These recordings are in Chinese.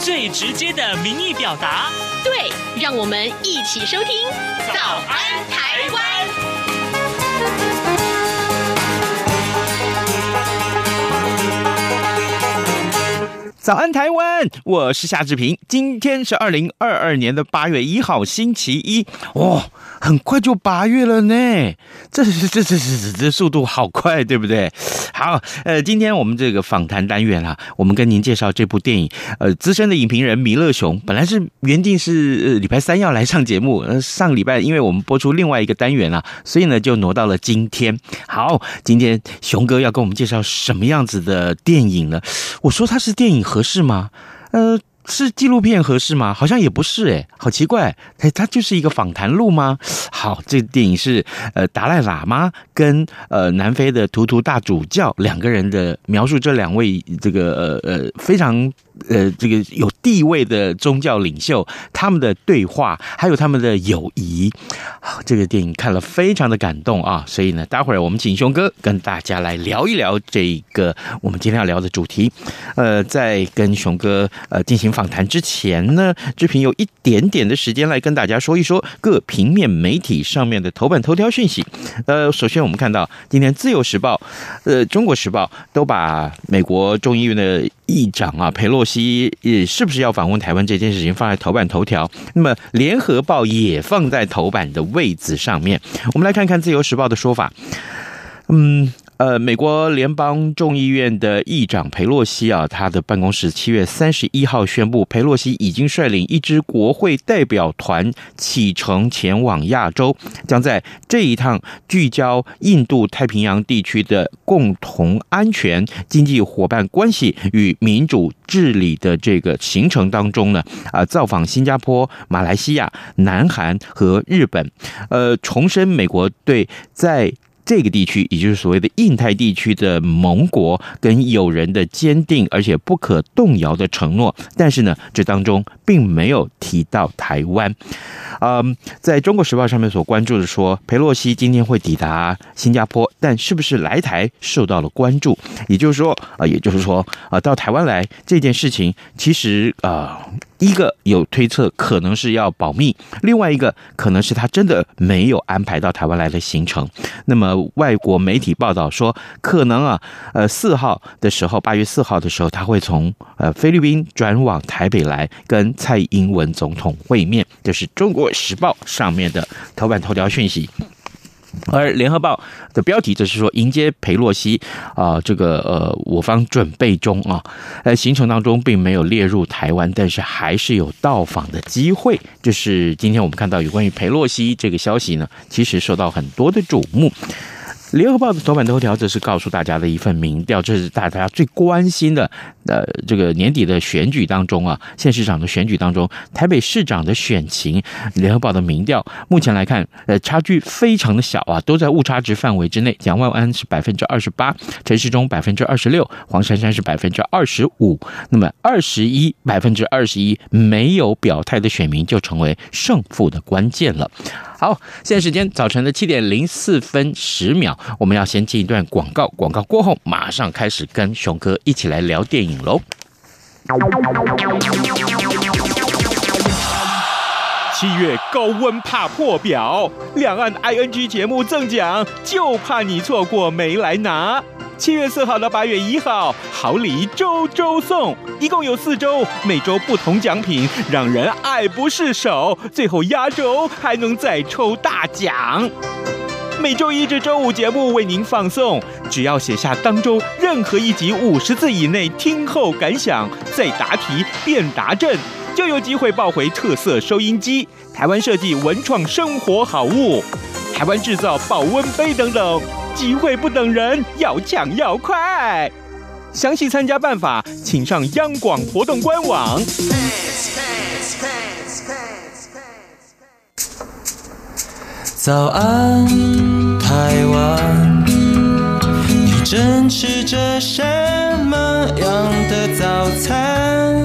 最直接的民意表达。对，让我们一起收听《早安台湾》。早安，台湾！我是夏志平。今天是二零二二年的八月一号，星期一。哦，很快就八月了呢，这是这这这这速度好快，对不对？好，呃，今天我们这个访谈单元啊，我们跟您介绍这部电影。呃，资深的影评人弥勒熊本来是原定是呃礼拜三要来上节目，呃，上礼拜因为我们播出另外一个单元啊，所以呢就挪到了今天。好，今天熊哥要跟我们介绍什么样子的电影呢？我说它是电影。合适吗？呃，是纪录片合适吗？好像也不是，诶，好奇怪，诶，它就是一个访谈录吗？好，这电影是呃达赖喇嘛跟呃南非的图图大主教两个人的描述，这两位这个呃呃非常。呃，这个有地位的宗教领袖，他们的对话，还有他们的友谊，好这个电影看了非常的感动啊！所以呢，待会儿我们请熊哥跟大家来聊一聊这个我们今天要聊的主题。呃，在跟熊哥呃进行访谈之前呢，志平有一点点的时间来跟大家说一说各平面媒体上面的头版头条讯息。呃，首先我们看到今天《自由时报》、呃《中国时报》都把美国众议院的议长啊，佩洛西也是不是要访问台湾这件事情放在头版头条？那么联合报也放在头版的位置上面。我们来看看自由时报的说法。嗯。呃，美国联邦众议院的议长佩洛西啊，他的办公室七月三十一号宣布，佩洛西已经率领一支国会代表团启程前往亚洲，将在这一趟聚焦印度太平洋地区的共同安全、经济伙伴关系与民主治理的这个行程当中呢，啊，造访新加坡、马来西亚、南韩和日本，呃，重申美国对在这个地区，也就是所谓的印太地区的盟国跟友人的坚定而且不可动摇的承诺，但是呢，这当中并没有提到台湾。嗯，在中国时报上面所关注的说，裴洛西今天会抵达新加坡，但是不是来台受到了关注？也就是说，啊，也就是说，啊，到台湾来这件事情，其实啊。第一个有推测可能是要保密，另外一个可能是他真的没有安排到台湾来的行程。那么外国媒体报道说，可能啊，呃，四号的时候，八月四号的时候，他会从呃菲律宾转往台北来跟蔡英文总统会面。这是中国时报上面的头版头条讯息。而联合报的标题则是说，迎接裴洛西啊，这个呃，我方准备中啊，在行程当中并没有列入台湾，但是还是有到访的机会。就是今天我们看到有关于裴洛西这个消息呢，其实受到很多的瞩目。联合报的头版头条，这是告诉大家的一份民调，这是大家最关心的。呃，这个年底的选举当中啊，县市长的选举当中，台北市长的选情，联合报的民调，目前来看，呃，差距非常的小啊，都在误差值范围之内。蒋万安是百分之二十八，陈时中百分之二十六，黄珊珊是百分之二十五。那么二十一百分之二十一没有表态的选民，就成为胜负的关键了。好，现在时间早晨的七点零四分十秒，我们要先进一段广告，广告过后马上开始跟熊哥一起来聊电影喽。七月高温怕破表，两岸 ING 节目赠奖，就怕你错过没来拿。七月四号到八月一号，好礼周周送，一共有四周，每周不同奖品，让人爱不释手。最后压轴还能再抽大奖。每周一至周五节目为您放送，只要写下当周任何一集五十字以内听后感想，再答题变答正，就有机会抱回特色收音机、台湾设计文创生活好物、台湾制造保温杯等等。机会不等人，要抢要快！详细参加办法，请上央广活动官网。早安，台湾，你正吃着什么样的早餐？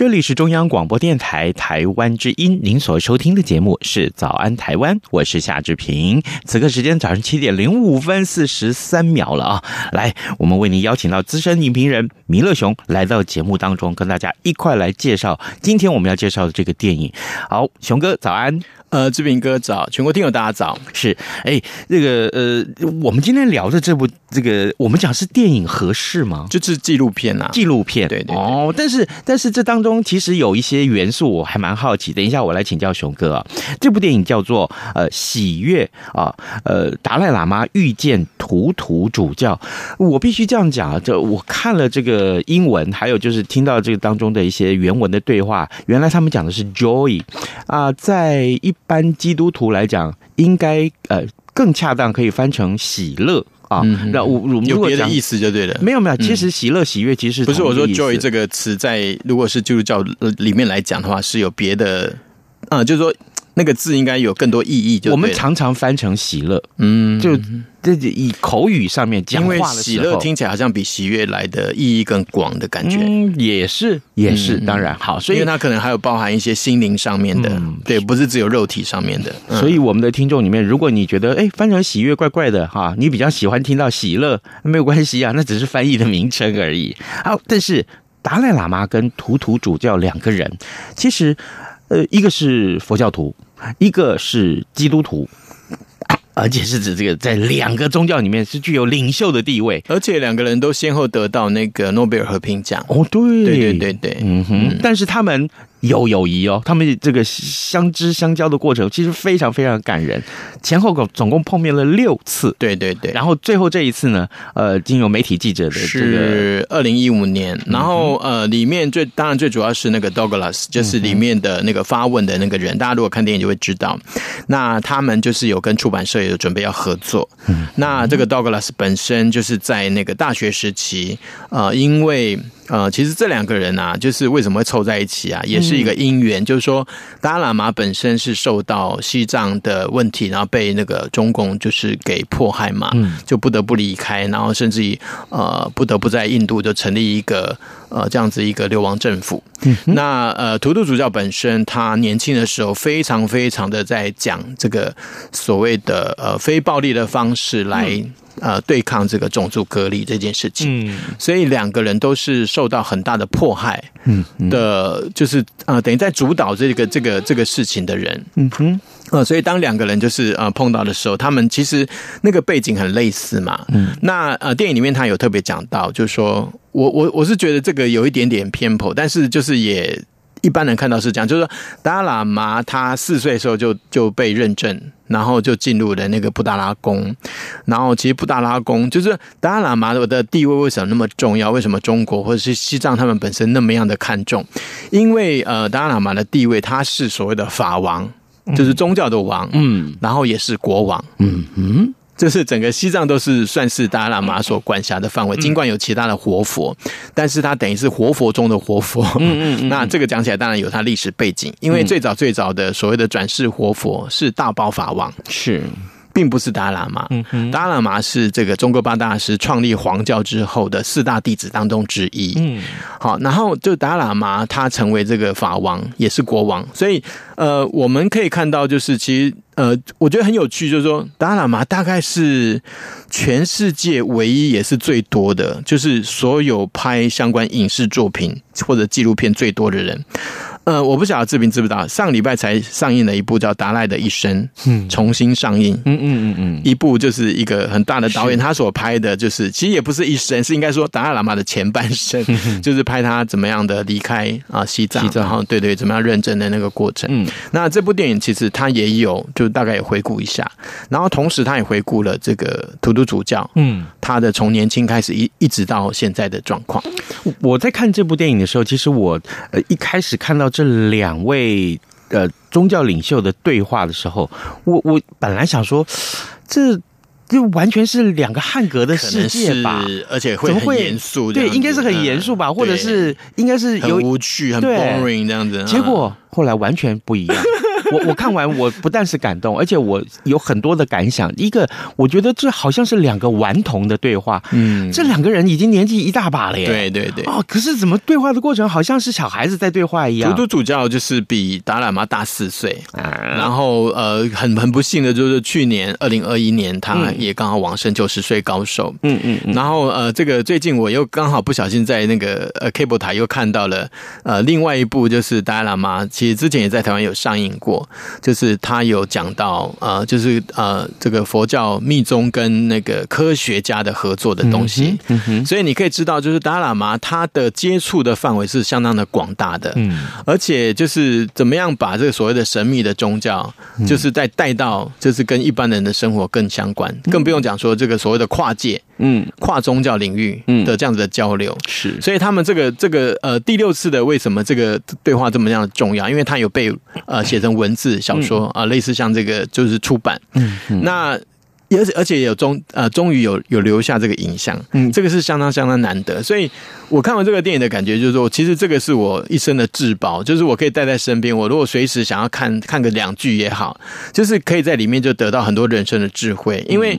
这里是中央广播电台台湾之音，您所收听的节目是《早安台湾》，我是夏志平。此刻时间早上七点零五分四十三秒了啊！来，我们为您邀请到资深影评人弥勒熊来到节目当中，跟大家一块来介绍今天我们要介绍的这个电影。好，熊哥早安。呃，志平哥早，全国听友大家早。是，哎，这个呃，我们今天聊的这部这个，我们讲是电影合适吗？就是纪录片呐、啊，纪录片。对对，对哦，但是但是这当中其实有一些元素，我还蛮好奇。等一下我来请教熊哥啊。这部电影叫做呃喜悦啊，呃达赖喇嘛遇见图图主教。我必须这样讲啊，就我看了这个英文，还有就是听到这个当中的一些原文的对话，原来他们讲的是 joy 啊，在一。一般基督徒来讲，应该呃更恰当，可以翻成喜乐啊。那我我有别的意思就对了。没有没有，其实喜乐喜悦其实是不是我说 joy 这个词在如果是基督教里面来讲的话，是有别的啊，就是说。那个字应该有更多意义，就我们常常翻成喜乐，嗯，就这以口语上面讲话的时候，喜乐听起来好像比喜悦来的意义更广的感觉，嗯，也是也是，当然好，所以因为它可能还有包含一些心灵上面的，对，不是只有肉体上面的。所以我们的听众里面，如果你觉得哎翻成喜悦怪怪的哈，你比较喜欢听到喜乐，没有关系啊，那只是翻译的名称而已。好，但是达赖喇嘛跟图图主教两个人，其实。呃，一个是佛教徒，一个是基督徒，而且是指这个在两个宗教里面是具有领袖的地位，而且两个人都先后得到那个诺贝尔和平奖。哦，对，对对对对，嗯哼，嗯，但是他们。有友谊哦，他们这个相知相交的过程其实非常非常感人，前后总共碰面了六次，对对对，然后最后这一次呢，呃，经由媒体记者的这个是二零一五年，然后呃，里面最当然最主要是那个 Douglas，就是里面的那个发问的那个人，大家如果看电影就会知道，那他们就是有跟出版社有准备要合作，那这个 Douglas 本身就是在那个大学时期，呃，因为。呃，其实这两个人啊，就是为什么会凑在一起啊，也是一个因缘。嗯、就是说，达拉喇嘛本身是受到西藏的问题，然后被那个中共就是给迫害嘛，嗯、就不得不离开，然后甚至于呃不得不在印度就成立一个呃这样子一个流亡政府。嗯、那呃图图主教本身他年轻的时候非常非常的在讲这个所谓的呃非暴力的方式来。嗯。呃，对抗这个种族隔离这件事情，嗯，所以两个人都是受到很大的迫害，嗯的，就是呃，等于在主导这个这个这个事情的人，嗯哼，呃，所以当两个人就是呃碰到的时候，他们其实那个背景很类似嘛，嗯，那呃电影里面他有特别讲到，就是说我我我是觉得这个有一点点偏颇，但是就是也。一般人看到是这样，就是说达赖喇嘛他四岁的时候就就被认证，然后就进入了那个布达拉宫。然后其实布达拉宫就是达赖喇嘛的地位为什么那么重要？为什么中国或者是西藏他们本身那么样的看重？因为呃达赖喇嘛的地位他是所谓的法王，就是宗教的王，嗯，然后也是国王，嗯嗯。就是整个西藏都是算是达赖喇嘛所管辖的范围，尽管有其他的活佛，但是它等于是活佛中的活佛。嗯嗯，那这个讲起来当然有它历史背景，因为最早最早的所谓的转世活佛是大宝法王，是。并不是达赖喇嘛，达赖喇嘛是这个中国八大师创立黄教之后的四大弟子当中之一。嗯，好，然后就达赖喇嘛他成为这个法王，也是国王，所以呃，我们可以看到，就是其实呃，我觉得很有趣，就是说达赖喇嘛大概是全世界唯一也是最多的，就是所有拍相关影视作品或者纪录片最多的人。呃，我不晓得志平知不知道，上礼拜才上映了一部叫《达赖的一生》，嗯，重新上映，嗯嗯嗯嗯，一部就是一个很大的导演他所拍的，就是其实也不是一生，是应该说达赖喇嘛的前半生，就是拍他怎么样的离开啊西藏，然后对对，怎么样认真的那个过程。嗯，那这部电影其实他也有，就大概也回顾一下，然后同时他也回顾了这个图图主教，嗯，他的从年轻开始一一直到现在的状况。我在看这部电影的时候，其实我呃一开始看到。这两位呃宗教领袖的对话的时候，我我本来想说这。就完全是两个汉格的世界吧，而且会很严肃，对，应该是很严肃吧，嗯、或者是应该是有很无趣、很 boring 这样子。结果后来完全不一样。我我看完，我不但是感动，而且我有很多的感想。一个，我觉得这好像是两个顽童的对话。嗯，这两个人已经年纪一大把了耶。对对对。哦，可是怎么对话的过程好像是小孩子在对话一样？图图主教就是比达赖喇嘛大四岁，啊然后呃，很很不幸的就是去年二零二一年，他也刚好往生，九十岁高寿。嗯嗯。然后呃，这个最近我又刚好不小心在那个呃 cable 台又看到了呃另外一部，就是达赖喇嘛，其实之前也在台湾有上映过。就是他有讲到呃，就是呃，这个佛教密宗跟那个科学家的合作的东西，嗯嗯、所以你可以知道，就是达喇嘛他的接触的范围是相当的广大的，嗯，而且就是怎么样把这个所谓的神秘的宗教，就是再带到就是跟一般人的生活更相关，更不用讲说这个所谓的跨界。嗯，跨宗教领域的这样子的交流是，所以他们这个这个呃第六次的为什么这个对话这么样的重要？因为它有被呃 写成文字小说啊，类似像这个就是出版，嗯，那而且而且有终呃终于有有留下这个影像，嗯，这个是相当相当难得。所以我看完这个电影的感觉就是说，其实这个是我一生的至宝，就是我可以带在身边。我如果随时想要看看个两句也好，就是可以在里面就得到很多人生的智慧，因为。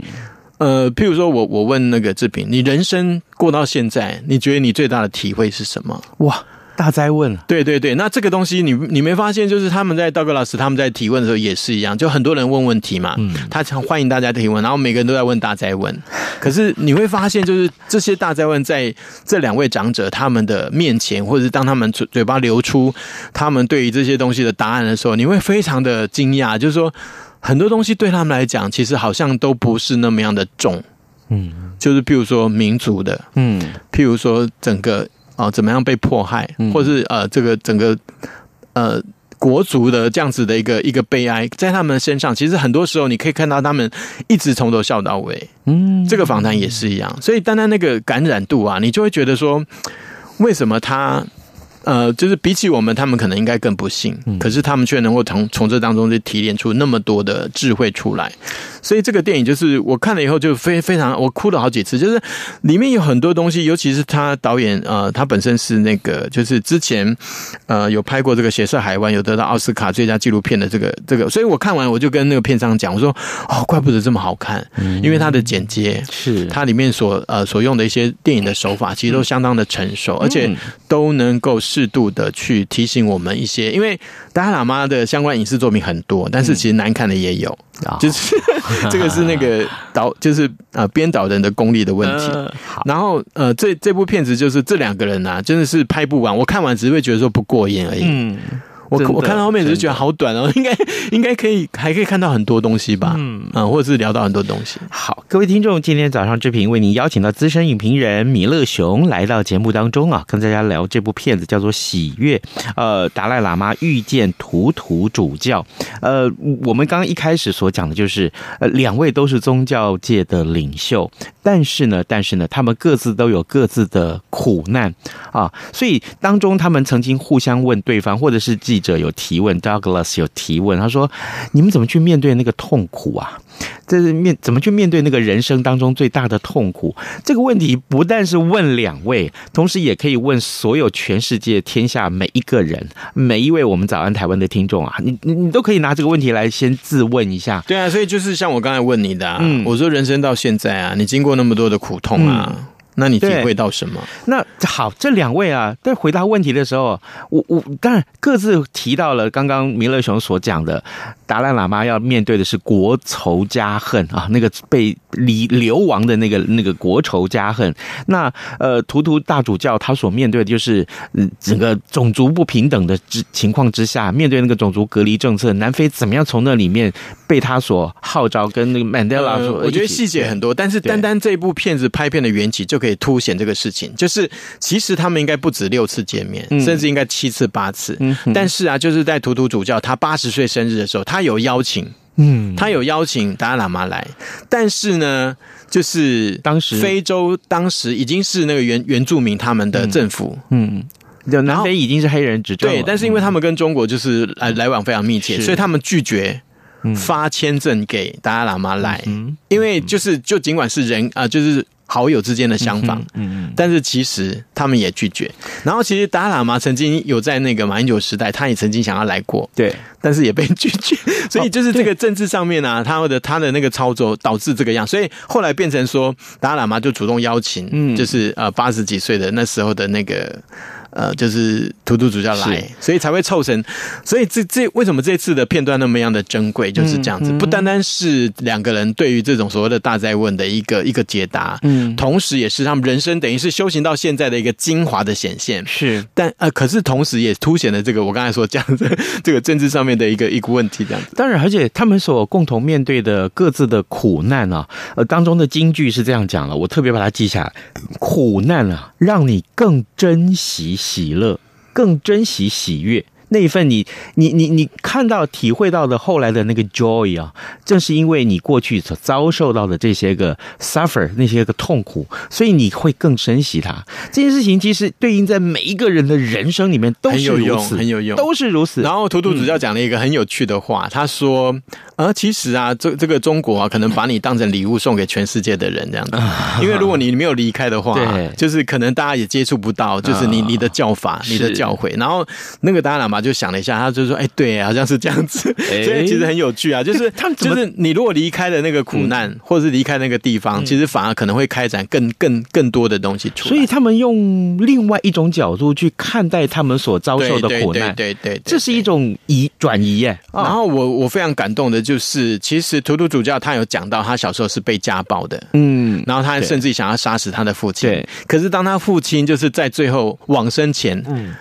呃，譬如说我我问那个志平，你人生过到现在，你觉得你最大的体会是什么？哇，大灾问！对对对，那这个东西你你没发现，就是他们在道格老师他们在提问的时候也是一样，就很多人问问题嘛，嗯，他欢迎大家提问，然后每个人都在问大灾问。可是你会发现，就是这些大灾问在这两位长者他们的面前，或者是当他们嘴嘴巴流出他们对于这些东西的答案的时候，你会非常的惊讶，就是说。很多东西对他们来讲，其实好像都不是那么样的重，嗯，就是譬如说民族的，嗯，譬如说整个啊、呃、怎么样被迫害，嗯、或是呃这个整个呃国足的这样子的一个一个悲哀，在他们身上，其实很多时候你可以看到他们一直从头笑到尾，嗯，这个访谈也是一样，所以单单那个感染度啊，你就会觉得说，为什么他？呃，就是比起我们，他们可能应该更不幸，可是他们却能够从从这当中就提炼出那么多的智慧出来。所以这个电影就是我看了以后就非非常，我哭了好几次。就是里面有很多东西，尤其是他导演呃，他本身是那个就是之前呃有拍过这个《血色海湾》，有得到奥斯卡最佳纪录片的这个这个。所以我看完我就跟那个片商讲，我说哦，怪不得这么好看，因为它的剪接是它里面所呃所用的一些电影的手法，其实都相当的成熟，而且都能够适度的去提醒我们一些，因为达赖喇嘛的相关影视作品很多，但是其实难看的也有。就是 这个是那个导，就是呃编导人的功力的问题。然后呃，这这部片子就是这两个人啊，真的是拍不完。我看完只是会觉得说不过瘾而已。嗯。我我看到后面只是觉得好短哦，应该应该可以还可以看到很多东西吧，嗯嗯，或者是聊到很多东西。好，各位听众，今天早上志平为您邀请到资深影评人米勒熊来到节目当中啊，跟大家聊这部片子叫做《喜悦》，呃，达赖喇嘛遇见图图主教。呃，我们刚刚一开始所讲的就是，呃，两位都是宗教界的领袖，但是呢，但是呢，他们各自都有各自的苦难啊，所以当中他们曾经互相问对方，或者是记者有提问，Douglas 有提问，他说：“你们怎么去面对那个痛苦啊？这是面怎么去面对那个人生当中最大的痛苦？”这个问题不但是问两位，同时也可以问所有全世界天下每一个人，每一位我们早安台湾的听众啊，你你你都可以拿这个问题来先自问一下。对啊，所以就是像我刚才问你的，啊，嗯，我说人生到现在啊，你经过那么多的苦痛啊。嗯那你体会到什么？那好，这两位啊，在回答问题的时候，我我当然各自提到了刚刚弥勒熊所讲的，达赖喇嘛要面对的是国仇家恨啊，那个被离流亡的那个那个国仇家恨。那呃，图图大主教他所面对的就是整个种族不平等的之情况之下，面对那个种族隔离政策，南非怎么样从那里面被他所号召，跟那个曼德拉所，我觉得细节很多，但是单单这部片子拍片的缘起就。可以凸显这个事情，就是其实他们应该不止六次见面，甚至应该七次八次。但是啊，就是在图图主教他八十岁生日的时候，他有邀请，嗯，他有邀请达赖喇嘛来。但是呢，就是当时。非洲当时已经是那个原原住民他们的政府，嗯，就南非已经是黑人执政，对，但是因为他们跟中国就是来来往非常密切，所以他们拒绝发签证给达赖喇嘛来，嗯因为就是就尽管是人啊、呃，就是。好友之间的相访，嗯嗯，但是其实他们也拒绝。然后其实达赖喇嘛曾经有在那个马英九时代，他也曾经想要来过，对，但是也被拒绝。所以就是这个政治上面啊，他的他的那个操作导致这个样。所以后来变成说，达赖喇嘛就主动邀请，嗯，就是呃八十几岁的那时候的那个。呃，就是图图主教来，所以才会凑成。所以这这为什么这次的片段那么样的珍贵，就是这样子。不单单是两个人对于这种所谓的大灾问的一个一个解答，嗯，同时也是他们人生等于是修行到现在的一个精华的显现。是，但呃，可是同时也凸显了这个我刚才说这样子这个政治上面的一个一个问题。这样子，当然，而且他们所共同面对的各自的苦难啊，呃，当中的金句是这样讲了，我特别把它记下来：苦难啊，让你更珍惜。喜乐，更珍惜喜悦。那一份你你你你看到体会到的后来的那个 joy 啊，正是因为你过去所遭受到的这些个 suffer 那些个痛苦，所以你会更珍惜它。这件事情其实对应在每一个人的人生里面都是如此，很有用，都是如此。然后图图主教讲了一个很有趣的话，他说：“呃，其实啊，这这个中国啊，可能把你当成礼物送给全世界的人这样子，因为如果你没有离开的话，对，就是可能大家也接触不到，就是你你的教法、你的教诲。然后那个达赖喇嘛就想了一下，他就说：“哎，对，好像是这样子。所以其实很有趣啊，就是他们就是你如果离开了那个苦难，或者是离开那个地方，其实反而可能会开展更更更多的东西出来。所以他们用另外一种角度去看待他们所遭受的苦难，对对对，这是一种移转移耶。然后我我非常感动的就是，其实图图主教他有讲到，他小时候是被家暴的，嗯，然后他甚至想要杀死他的父亲，对。可是当他父亲就是在最后往生前，嗯。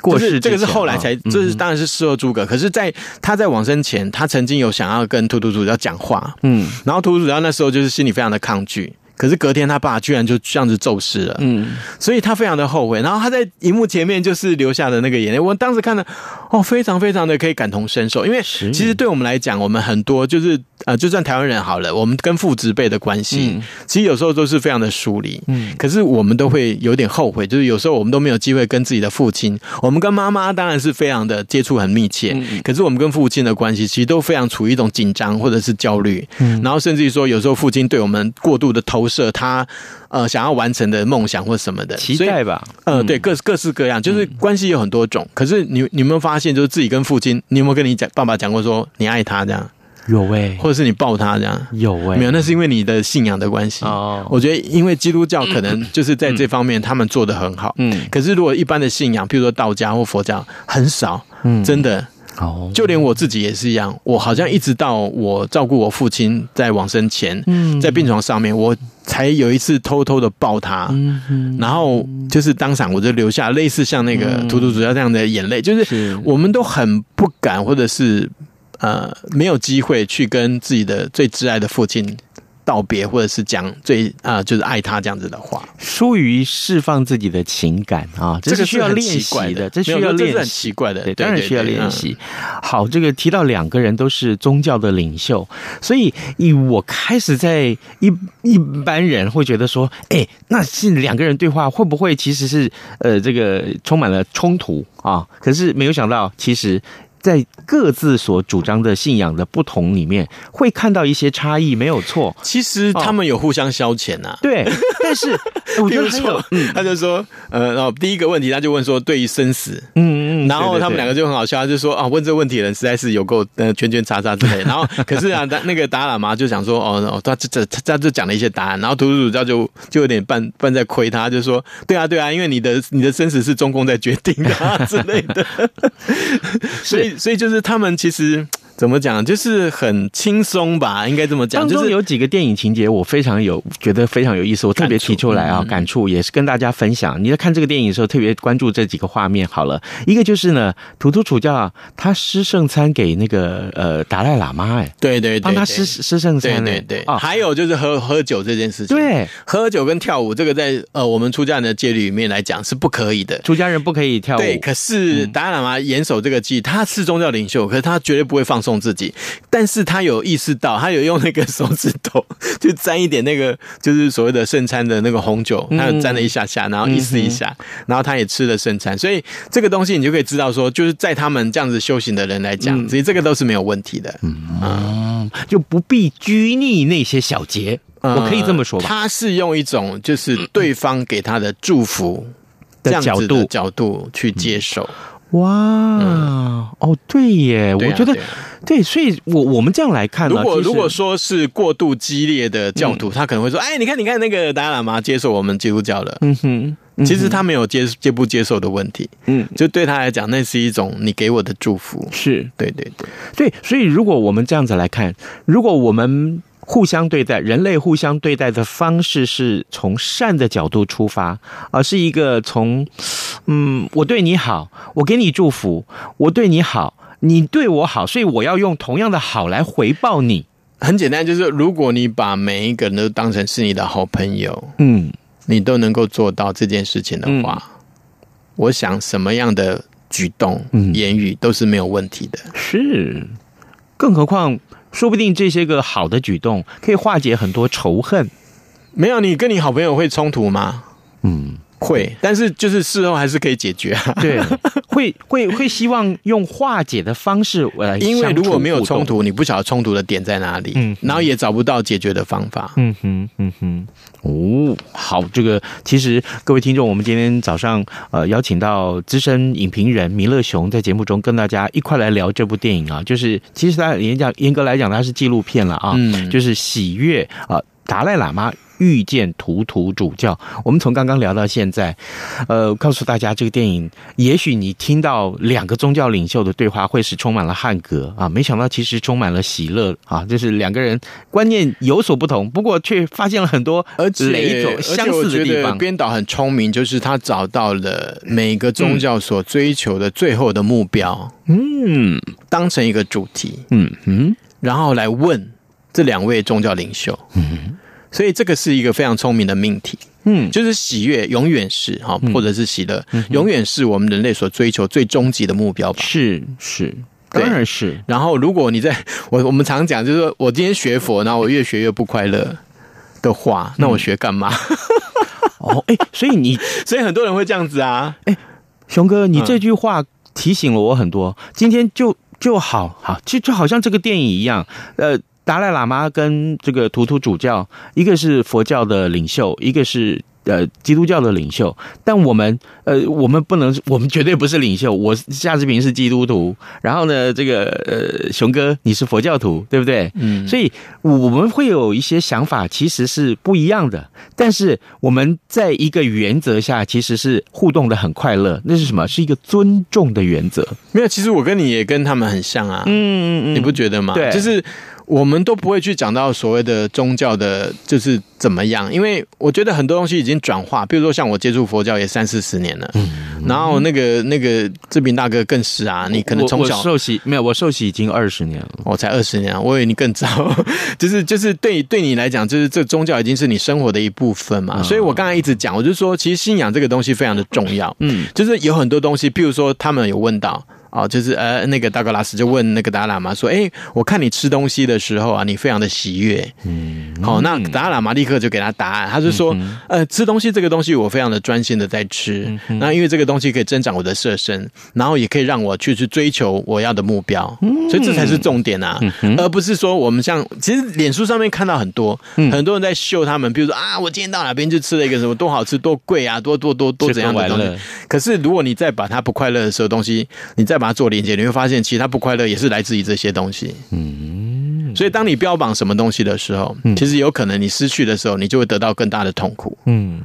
过世，这个是后来才，这是当然是事后诸葛。可是，在他在往生前，他曾经有想要跟图图主教讲话，嗯，然后图图主教那时候就是心里非常的抗拒。可是隔天他爸居然就这样子骤逝了，嗯，所以他非常的后悔。然后他在荧幕前面就是流下的那个眼泪，我当时看了，哦，非常非常的可以感同身受。因为其实对我们来讲，我们很多就是呃，就算台湾人好了，我们跟父执辈的关系，其实有时候都是非常的疏离，嗯，可是我们都会有点后悔，就是有时候我们都没有机会跟自己的父亲，我们跟妈妈当然是非常的接触很密切，可是我们跟父亲的关系其实都非常处于一种紧张或者是焦虑，嗯，然后甚至于说有时候父亲对我们过度的投。射他呃想要完成的梦想或什么的期待吧，呃对，各各式各样，就是关系有很多种。可是你你有没有发现，就是自己跟父亲，你有没有跟你讲爸爸讲过说你爱他这样？有喂，或者是你抱他这样？有喂，没有，那是因为你的信仰的关系。哦，我觉得因为基督教可能就是在这方面他们做的很好。嗯，可是如果一般的信仰，譬如说道家或佛教，很少。嗯，真的。哦，就连我自己也是一样，我好像一直到我照顾我父亲在往生前，嗯，在病床上面，我才有一次偷偷的抱他，嗯，然后就是当场我就流下类似像那个图图主教这样的眼泪，就是。我们都很不敢，或者是呃没有机会去跟自己的最挚爱的父亲道别，或者是讲最啊、呃，就是爱他这样子的话，疏于释放自己的情感啊，这是需要练习的，这需要练习，很奇怪的，对，当然需要练习。好，这个提到两个人都是宗教的领袖，所以以我开始在一一般人会觉得说，哎，那是两个人对话会不会其实是呃这个充满了冲突啊？可是没有想到，其实。在各自所主张的信仰的不同里面，会看到一些差异，没有错。其实他们有互相消遣呐、啊，对。但是 我觉得还有，他就说，呃，然后第一个问题，他就问说，对于生死，嗯嗯，然后他们两个就很好笑，他就说啊，问这个问题的人实在是有够呃圈圈叉叉之类。然后 可是啊，那个达喇嘛就想说，哦，他这这他就讲了一些答案。然后图图主教就就有点半半在亏他，就说，对啊对啊，因为你的你的生死是中共在决定的、啊、之类的，所以。所以就是他们其实怎么讲，就是很轻松吧，应该这么讲。当中有几个电影情节，我非常有觉得非常有意思，我特别提出来啊，感触也是跟大家分享。你在看这个电影的时候，特别关注这几个画面。好了，一个就是呢，图图主教他施圣餐给那个呃达赖喇嘛，哎，对对，帮他施施圣餐，对对对。还有就是喝喝酒这件事情，对，喝酒跟跳舞这个在呃我们出家人的戒律里面来讲是不可以的，出家人不可以跳舞。对，可是达赖喇嘛严守这个戒，他是宗教领袖，可是他绝对不会放松。送自己，但是他有意识到，他有用那个手指头就沾一点那个就是所谓的圣餐的那个红酒，他有沾了一下下，然后意思一下，然后他也吃了圣餐，所以这个东西你就可以知道说，就是在他们这样子修行的人来讲，其实这个都是没有问题的，嗯，就不必拘泥那些小节。我可以这么说吧，他是用一种就是对方给他的祝福这样子的角度去接受。哇，哦，对耶，我觉得对，所以我我们这样来看，如果如果说是过度激烈的教徒，他可能会说，哎，你看，你看那个达赖喇嘛接受我们基督教了，嗯哼，其实他没有接接不接受的问题，嗯，就对他来讲，那是一种你给我的祝福，是。对对对。对，所以如果我们这样子来看，如果我们。互相对待，人类互相对待的方式是从善的角度出发，而是一个从，嗯，我对你好，我给你祝福，我对你好，你对我好，所以我要用同样的好来回报你。很简单，就是如果你把每一个人都当成是你的好朋友，嗯，你都能够做到这件事情的话，嗯，我想什么样的举动、言语都是没有问题的。是，更何况。说不定这些个好的举动可以化解很多仇恨。没有，你跟你好朋友会冲突吗？嗯。会，但是就是事后还是可以解决啊。对，会会会希望用化解的方式来，因为如果没有冲突，你不晓得冲突的点在哪里，嗯，然后也找不到解决的方法。嗯哼，嗯哼，哦，好，这个其实各位听众，我们今天早上呃邀请到资深影评人弥勒熊在节目中跟大家一块来聊这部电影啊，就是其实它严讲严格来讲，它是纪录片了啊，嗯，就是喜悦啊达赖喇嘛。遇见图图主教，我们从刚刚聊到现在，呃，告诉大家这个电影，也许你听到两个宗教领袖的对话会是充满了汉格。啊，没想到其实充满了喜乐。啊，就是两个人观念有所不同，不过却发现了很多而雷同相似的地方。编导很聪明，就是他找到了每个宗教所追求的最后的目标，嗯，当成一个主题，嗯嗯，然后来问这两位宗教领袖，嗯。所以这个是一个非常聪明的命题，嗯，就是喜悦永远是哈，或者是喜乐，永远是我们人类所追求最终极的目标吧？是是，当然是。然后，如果你在 我我们常讲，就是说我今天学佛，然后我越学越不快乐的话，那我学干嘛？哦，哎，所以你，所以很多人会这样子啊。哎，熊哥，你这句话提醒了我很多。今天就就好好，就就好像这个电影一样，呃。达赖喇嘛跟这个图图主教，一个是佛教的领袖，一个是呃基督教的领袖。但我们呃，我们不能，我们绝对不是领袖。我夏志平是基督徒，然后呢，这个呃熊哥你是佛教徒，对不对？嗯。所以我们会有一些想法，其实是不一样的。但是我们在一个原则下，其实是互动的很快乐。那是什么？是一个尊重的原则。没有，其实我跟你也跟他们很像啊。嗯嗯嗯，你不觉得吗？对，就是。我们都不会去讲到所谓的宗教的，就是怎么样，因为我觉得很多东西已经转化。比如说，像我接触佛教也三四十年了，嗯，然后那个那个志平大哥更是啊，你可能从小受洗没有？我受洗已经二十年了，我才二十年，我以为你更早。就是就是对对你来讲，就是这宗教已经是你生活的一部分嘛。所以我刚才一直讲，我就说，其实信仰这个东西非常的重要。嗯，就是有很多东西，譬如说他们有问到。哦，就是呃，那个道格拉斯就问那个达拉喇嘛说：“哎，我看你吃东西的时候啊，你非常的喜悦。”嗯，好，那达拉喇嘛立刻就给他答案，他就说：“呃，吃东西这个东西，我非常的专心的在吃。那因为这个东西可以增长我的色身，然后也可以让我去去追求我要的目标。所以这才是重点啊，而不是说我们像其实脸书上面看到很多很多人在秀他们，比如说啊，我今天到哪边去吃了一个什么多好吃多贵啊，多多多多怎样的东西。可是如果你再把它不快乐的时候东西，你再把它做连接，你会发现其实他不快乐也是来自于这些东西。嗯，所以当你标榜什么东西的时候，其实有可能你失去的时候，你就会得到更大的痛苦。嗯，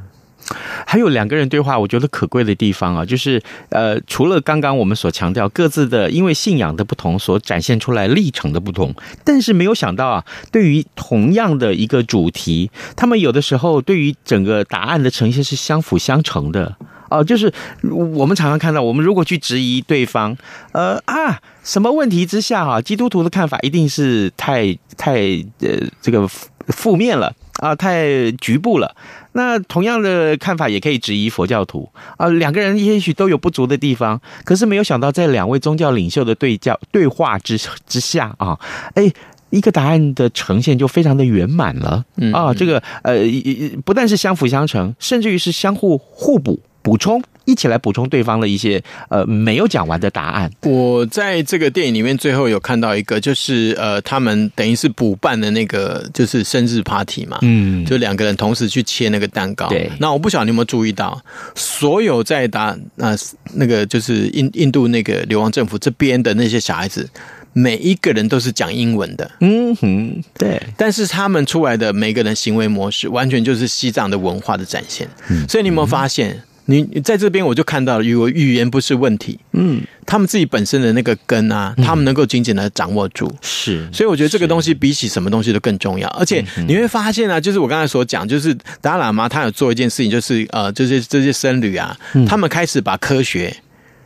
还有两个人对话，我觉得可贵的地方啊，就是呃，除了刚刚我们所强调各自的因为信仰的不同所展现出来历程的不同，但是没有想到啊，对于同样的一个主题，他们有的时候对于整个答案的呈现是相辅相成的。哦，就是我们常常看到，我们如果去质疑对方，呃啊，什么问题之下啊，基督徒的看法一定是太太呃这个负面了啊，太局部了。那同样的看法也可以质疑佛教徒啊，两个人也许都有不足的地方，可是没有想到在两位宗教领袖的对教对话之之下啊，哎，一个答案的呈现就非常的圆满了啊，这个呃，不但是相辅相成，甚至于是相互互补补充。一起来补充对方的一些呃没有讲完的答案。我在这个电影里面最后有看到一个，就是呃他们等于是补办的那个就是生日 party 嘛，嗯，就两个人同时去切那个蛋糕。对，那我不晓得你有没有注意到，所有在打那那个就是印印度那个流亡政府这边的那些小孩子，每一个人都是讲英文的。嗯哼，对。但是他们出来的每个人行为模式，完全就是西藏的文化的展现。嗯，所以你有没有发现？你你在这边我就看到了，语语言不是问题，嗯，他们自己本身的那个根啊，他们能够紧紧的掌握住，是，所以我觉得这个东西比起什么东西都更重要。而且你会发现啊，就是我刚才所讲，就是达赖喇嘛他有做一件事情，就是呃，这些这些僧侣啊，他们开始把科学。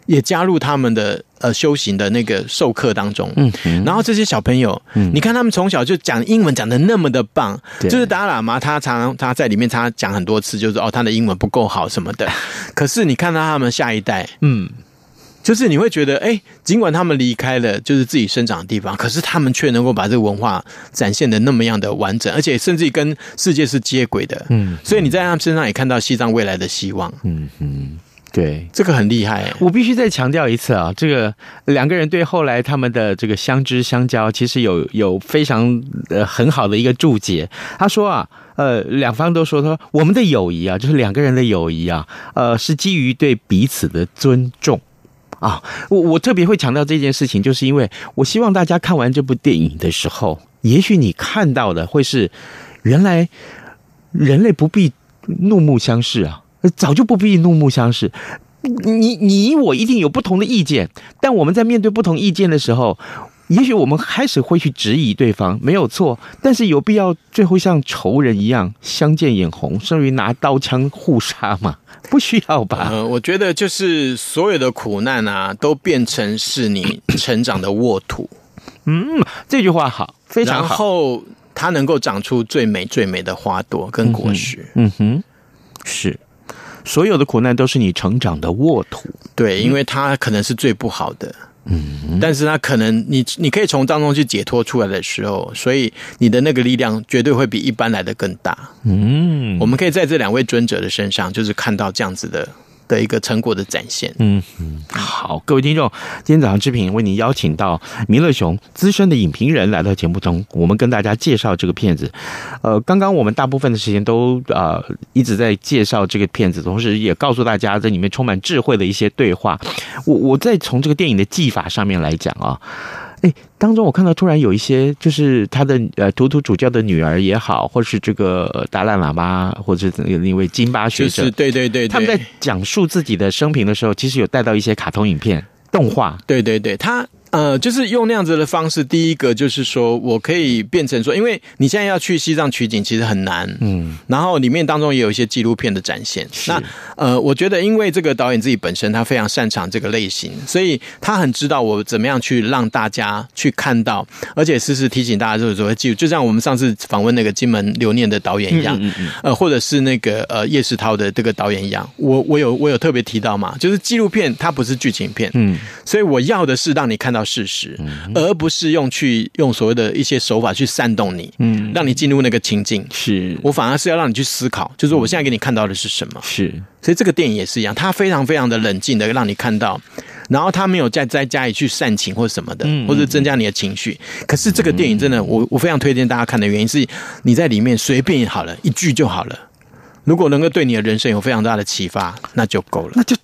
也加入他们的呃修行的那个授课当中，嗯，然后这些小朋友，嗯，你看他们从小就讲英文讲的那么的棒，就是达赖喇嘛他常常他在里面他讲很多次，就是哦他的英文不够好什么的，可是你看到他们下一代，嗯，就是你会觉得，哎，尽管他们离开了就是自己生长的地方，可是他们却能够把这个文化展现的那么样的完整，而且甚至跟世界是接轨的，嗯，所以你在他们身上也看到西藏未来的希望，嗯嗯。对，这个很厉害。我必须再强调一次啊，这个两个人对后来他们的这个相知相交，其实有有非常呃很好的一个注解。他说啊，呃，两方都说，他说我们的友谊啊，就是两个人的友谊啊，呃，是基于对彼此的尊重啊。我我特别会强调这件事情，就是因为我希望大家看完这部电影的时候，也许你看到的会是原来人类不必怒目相视啊。早就不必怒目相视，你你我一定有不同的意见，但我们在面对不同意见的时候，也许我们开始会去质疑对方，没有错，但是有必要最后像仇人一样相见眼红，甚至于拿刀枪互杀吗？不需要吧？呃，我觉得就是所有的苦难啊，都变成是你成长的沃土。嗯，这句话好，非常好。然后它能够长出最美最美的花朵跟果实。嗯哼，嗯哼，是。所有的苦难都是你成长的沃土，对，因为它可能是最不好的，嗯，但是它可能你你可以从当中去解脱出来的时候，所以你的那个力量绝对会比一般来的更大，嗯，我们可以在这两位尊者的身上，就是看到这样子的。的一个成果的展现。嗯嗯，好，各位听众，今天早上志平为您邀请到弥勒雄资深的影评人来到节目中，我们跟大家介绍这个片子。呃，刚刚我们大部分的时间都啊、一直在介绍这个片子，同时也告诉大家这里面充满智慧的一些对话。我我再从这个电影的技法上面来讲啊。哎，当中我看到突然有一些，就是他的呃，图图主教的女儿也好，或是这个达赖喇嘛，或者是那那位金巴学者，就是对对对，对，他们在讲述自己的生平的时候，其实有带到一些卡通影片、动画。对对对，他。呃，就是用那样子的方式。第一个就是说，我可以变成说，因为你现在要去西藏取景，其实很难。嗯，然后里面当中也有一些纪录片的展现。那呃，我觉得因为这个导演自己本身他非常擅长这个类型，所以他很知道我怎么样去让大家去看到，而且时时提醒大家就是说记住，就像我们上次访问那个金门留念的导演一样，嗯嗯嗯，呃，或者是那个呃叶世涛的这个导演一样，我我有我有特别提到嘛，就是纪录片它不是剧情片，嗯，所以我要的是让你看到。到事实，而不是用去用所谓的一些手法去煽动你，嗯，让你进入那个情境。是。我反而是要让你去思考，就是我现在给你看到的是什么。是，所以这个电影也是一样，它非常非常的冷静的让你看到，然后他没有再再加以去煽情或什么的，或者增加你的情绪。可是这个电影真的，我我非常推荐大家看的原因是，你在里面随便好了一句就好了，如果能够对你的人生有非常大的启发，那就够了，那就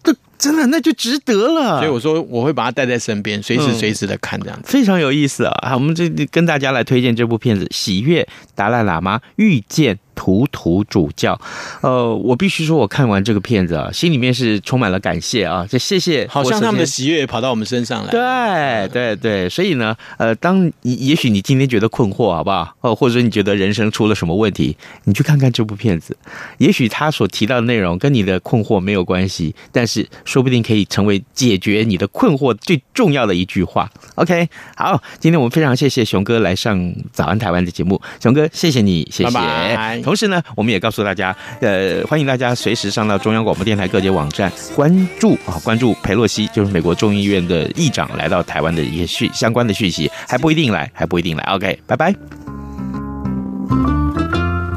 真的，那就值得了。所以我说，我会把它带在身边，随时随时的看这样子，嗯，非常有意思啊！好，我们这跟大家来推荐这部片子《喜悦达赖喇嘛遇见》。图图主教，呃，我必须说，我看完这个片子啊，心里面是充满了感谢啊！就谢谢，好像他们的喜悦也跑到我们身上来。对对对，所以呢，呃，当你也许你今天觉得困惑，好不好？哦，或者说你觉得人生出了什么问题，你去看看这部片子，也许他所提到的内容跟你的困惑没有关系，但是说不定可以成为解决你的困惑最重要的一句话。OK，好，今天我们非常谢谢熊哥来上早安台湾的节目，熊哥，谢谢你，谢谢。拜拜。同时呢，我们也告诉大家，呃，欢迎大家随时上到中央广播电台各界网站关注啊，关注裴洛西，就是美国众议院的议长来到台湾的一些讯相关的讯息，还不一定来，还不一定来。OK，拜拜。